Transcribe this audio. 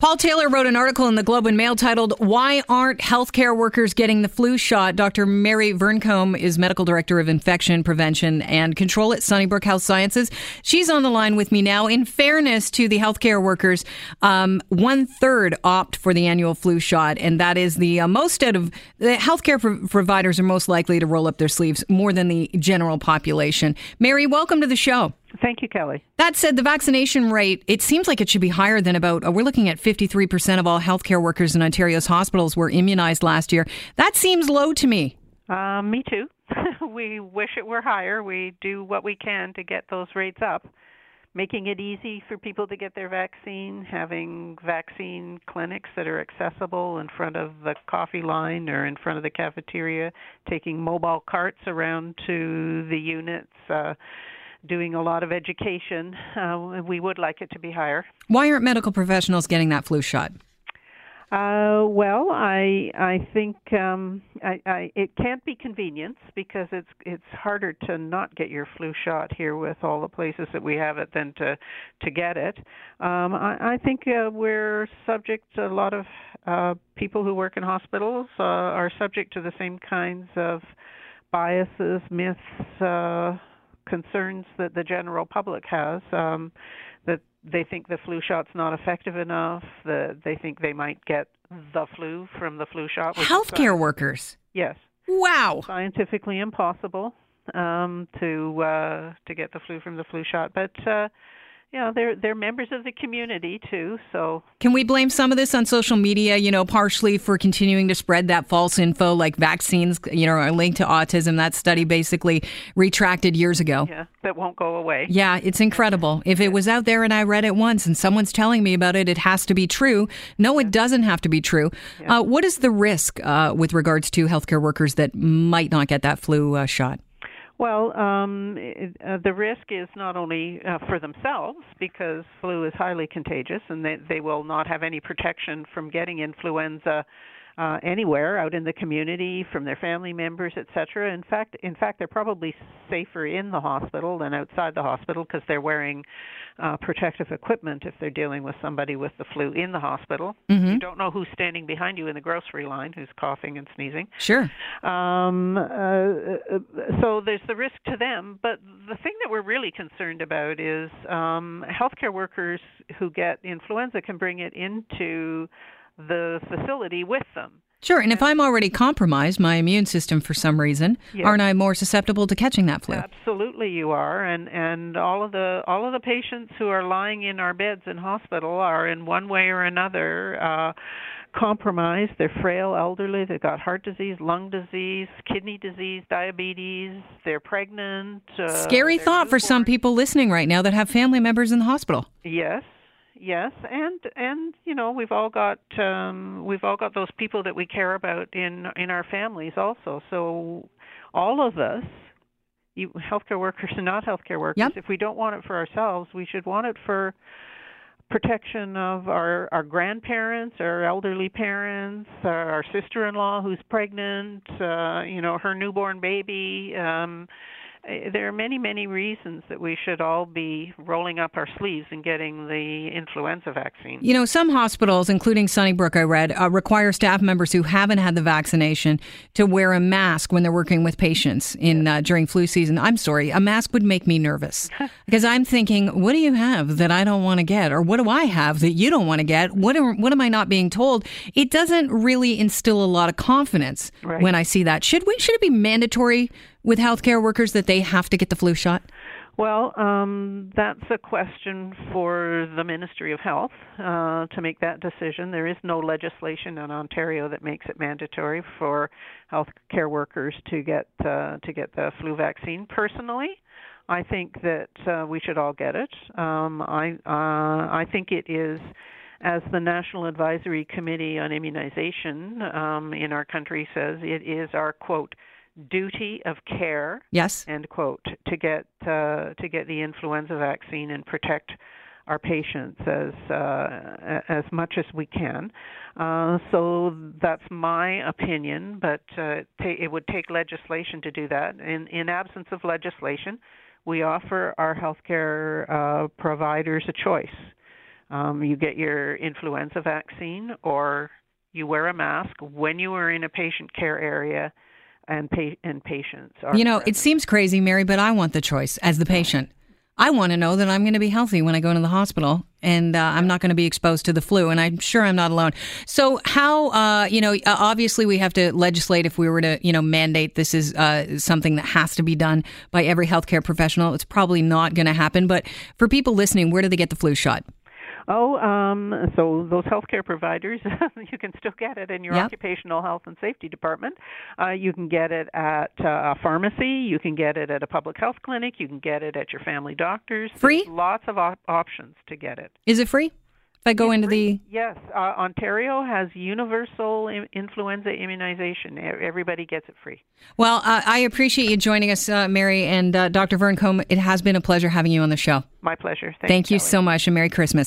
Paul Taylor wrote an article in the Globe and Mail titled Why Aren't Healthcare Workers Getting the Flu Shot? Dr. Mary Vearncombe is Medical Director of Infection Prevention and Control at Sunnybrook Health Sciences. She's on the line with me now. In fairness to the healthcare workers, um, one third opt for the annual flu shot, and that is the uh, most out of the healthcare pro- providers are most likely to roll up their sleeves more than the general population. Mary, welcome to the show. Thank you, Kelly. That said, the vaccination rate, it seems like it should be higher than about, uh, we're looking at 53% of all healthcare workers in Ontario's hospitals were immunized last year. That seems low to me. Uh, me too. we wish it were higher. We do what we can to get those rates up. Making it easy for people to get their vaccine, having vaccine clinics that are accessible in front of the coffee line or in front of the cafeteria, taking mobile carts around to the units. Uh, doing a lot of education. Uh, we would like it to be higher. Why aren't medical professionals getting that flu shot? Uh, well, I I think um, I, I, it can't be convenience because it's it's harder to not get your flu shot here with all the places that we have it than to to get it. Um, I, I think uh, we're subject to a lot of uh, people who work in hospitals uh, are subject to the same kinds of biases, myths, uh, concerns that the general public has um, that they think the flu shot's not effective enough, that they think they might get the flu from the flu shot. Healthcare workers. Yes. Wow. Scientifically impossible um, to uh, to get the flu from the flu shot, but uh, you know they're they're members of the community too so. Can we blame some of this on social media you know partially for continuing to spread that false info like vaccines you know are linked to autism? That study basically retracted years ago. Yeah that won't go away. Yeah it's incredible. If it was out there and i read it once and someone's telling me about it it has to be true. No it doesn't have to be true. Yeah. uh, what is the risk uh, with regards to healthcare workers that might not get that flu uh, shot well, um, uh, the risk is not only uh, for themselves because flu is highly contagious and they, they will not have any protection from getting influenza uh, anywhere out in the community from their family members, etc. In fact, in fact, they're probably safer in the hospital than outside the hospital because they're wearing uh, protective equipment if they're dealing with somebody with the flu in the hospital. Mm-hmm. You don't know who's standing behind you in the grocery line who's coughing and sneezing. Sure. Um, uh, so there's the risk to them, but the thing that we're really concerned about is um, healthcare workers who get influenza can bring it into the facility with them. Sure, and if I'm already compromised, my immune system for some reason, yes. aren't I more susceptible to catching that flu? Absolutely, you are, and and all of the all of the patients who are lying in our beds in hospital are in one way or another uh, compromised. They're frail, elderly. They've got heart disease, lung disease, kidney disease, diabetes. They're pregnant. Uh, Scary thought newborn. for some people listening right now that have family members in the hospital. Yes, yes and and you know we've all got um we've all got those people that we care about in in our families also so all of us you, healthcare workers and not healthcare workers yep. if we don't want it for ourselves we should want it for protection of our our grandparents our elderly parents our, our sister-in-law who's pregnant uh you know her newborn baby um there are many, many reasons that we should all be rolling up our sleeves and getting the influenza vaccine. You know, some hospitals, including Sunnybrook, I read, uh, require staff members who haven't had the vaccination to wear a mask when they're working with patients in uh, during flu season. I'm sorry, a mask would make me nervous because I'm thinking, what do you have that I don't want to get, or what do I have that you don't want to get? What are, what am I not being told? It doesn't really instill a lot of confidence right. when I see that. Should we? Should it be mandatory with healthcare workers that they have to get the flu shot? Well, um, that's a question for the Ministry of Health uh, to make that decision. There is no legislation in Ontario that makes it mandatory for healthcare workers to get uh, to get the flu vaccine. Personally, I think that uh, we should all get it. Um, I uh, I think it is as the National Advisory Committee on Immunization um, in our country says, it is our quote duty of care. Yes. End quote. To get uh, to get the influenza vaccine and protect our patients as uh, as much as we can. Uh, so that's my opinion, but uh, ta- it would take legislation to do that. In in absence of legislation, we offer our healthcare uh, providers a choice. Um, you get your influenza vaccine, or you wear a mask when you are in a patient care area and, pa- and patients are. You know, present. it seems crazy, Mary, but I want the choice as the patient. I want to know that I'm going to be healthy when I go into the hospital and uh, I'm not going to be exposed to the flu. And I'm sure I'm not alone. So, how, uh, you know, obviously we have to legislate if we were to, you know, mandate this is uh, something that has to be done by every healthcare professional. It's probably not going to happen. But for people listening, where do they get the flu shot? Oh, um, so those healthcare providers, you can still get it in your Yep. occupational health and safety department. Uh, you can get it at uh, a pharmacy. You can get it at a public health clinic. You can get it at your family doctors. Free? There's lots of op- options to get it. Is it free? If I go into the. Yes, uh, Ontario has universal in- influenza immunization. Everybody gets it free. Well, uh, I appreciate you joining us, uh, Mary and uh, Dr. Vearncombe. It has been a pleasure having you on the show. My pleasure. Thank, Thank you Kelly. so much and Merry Christmas.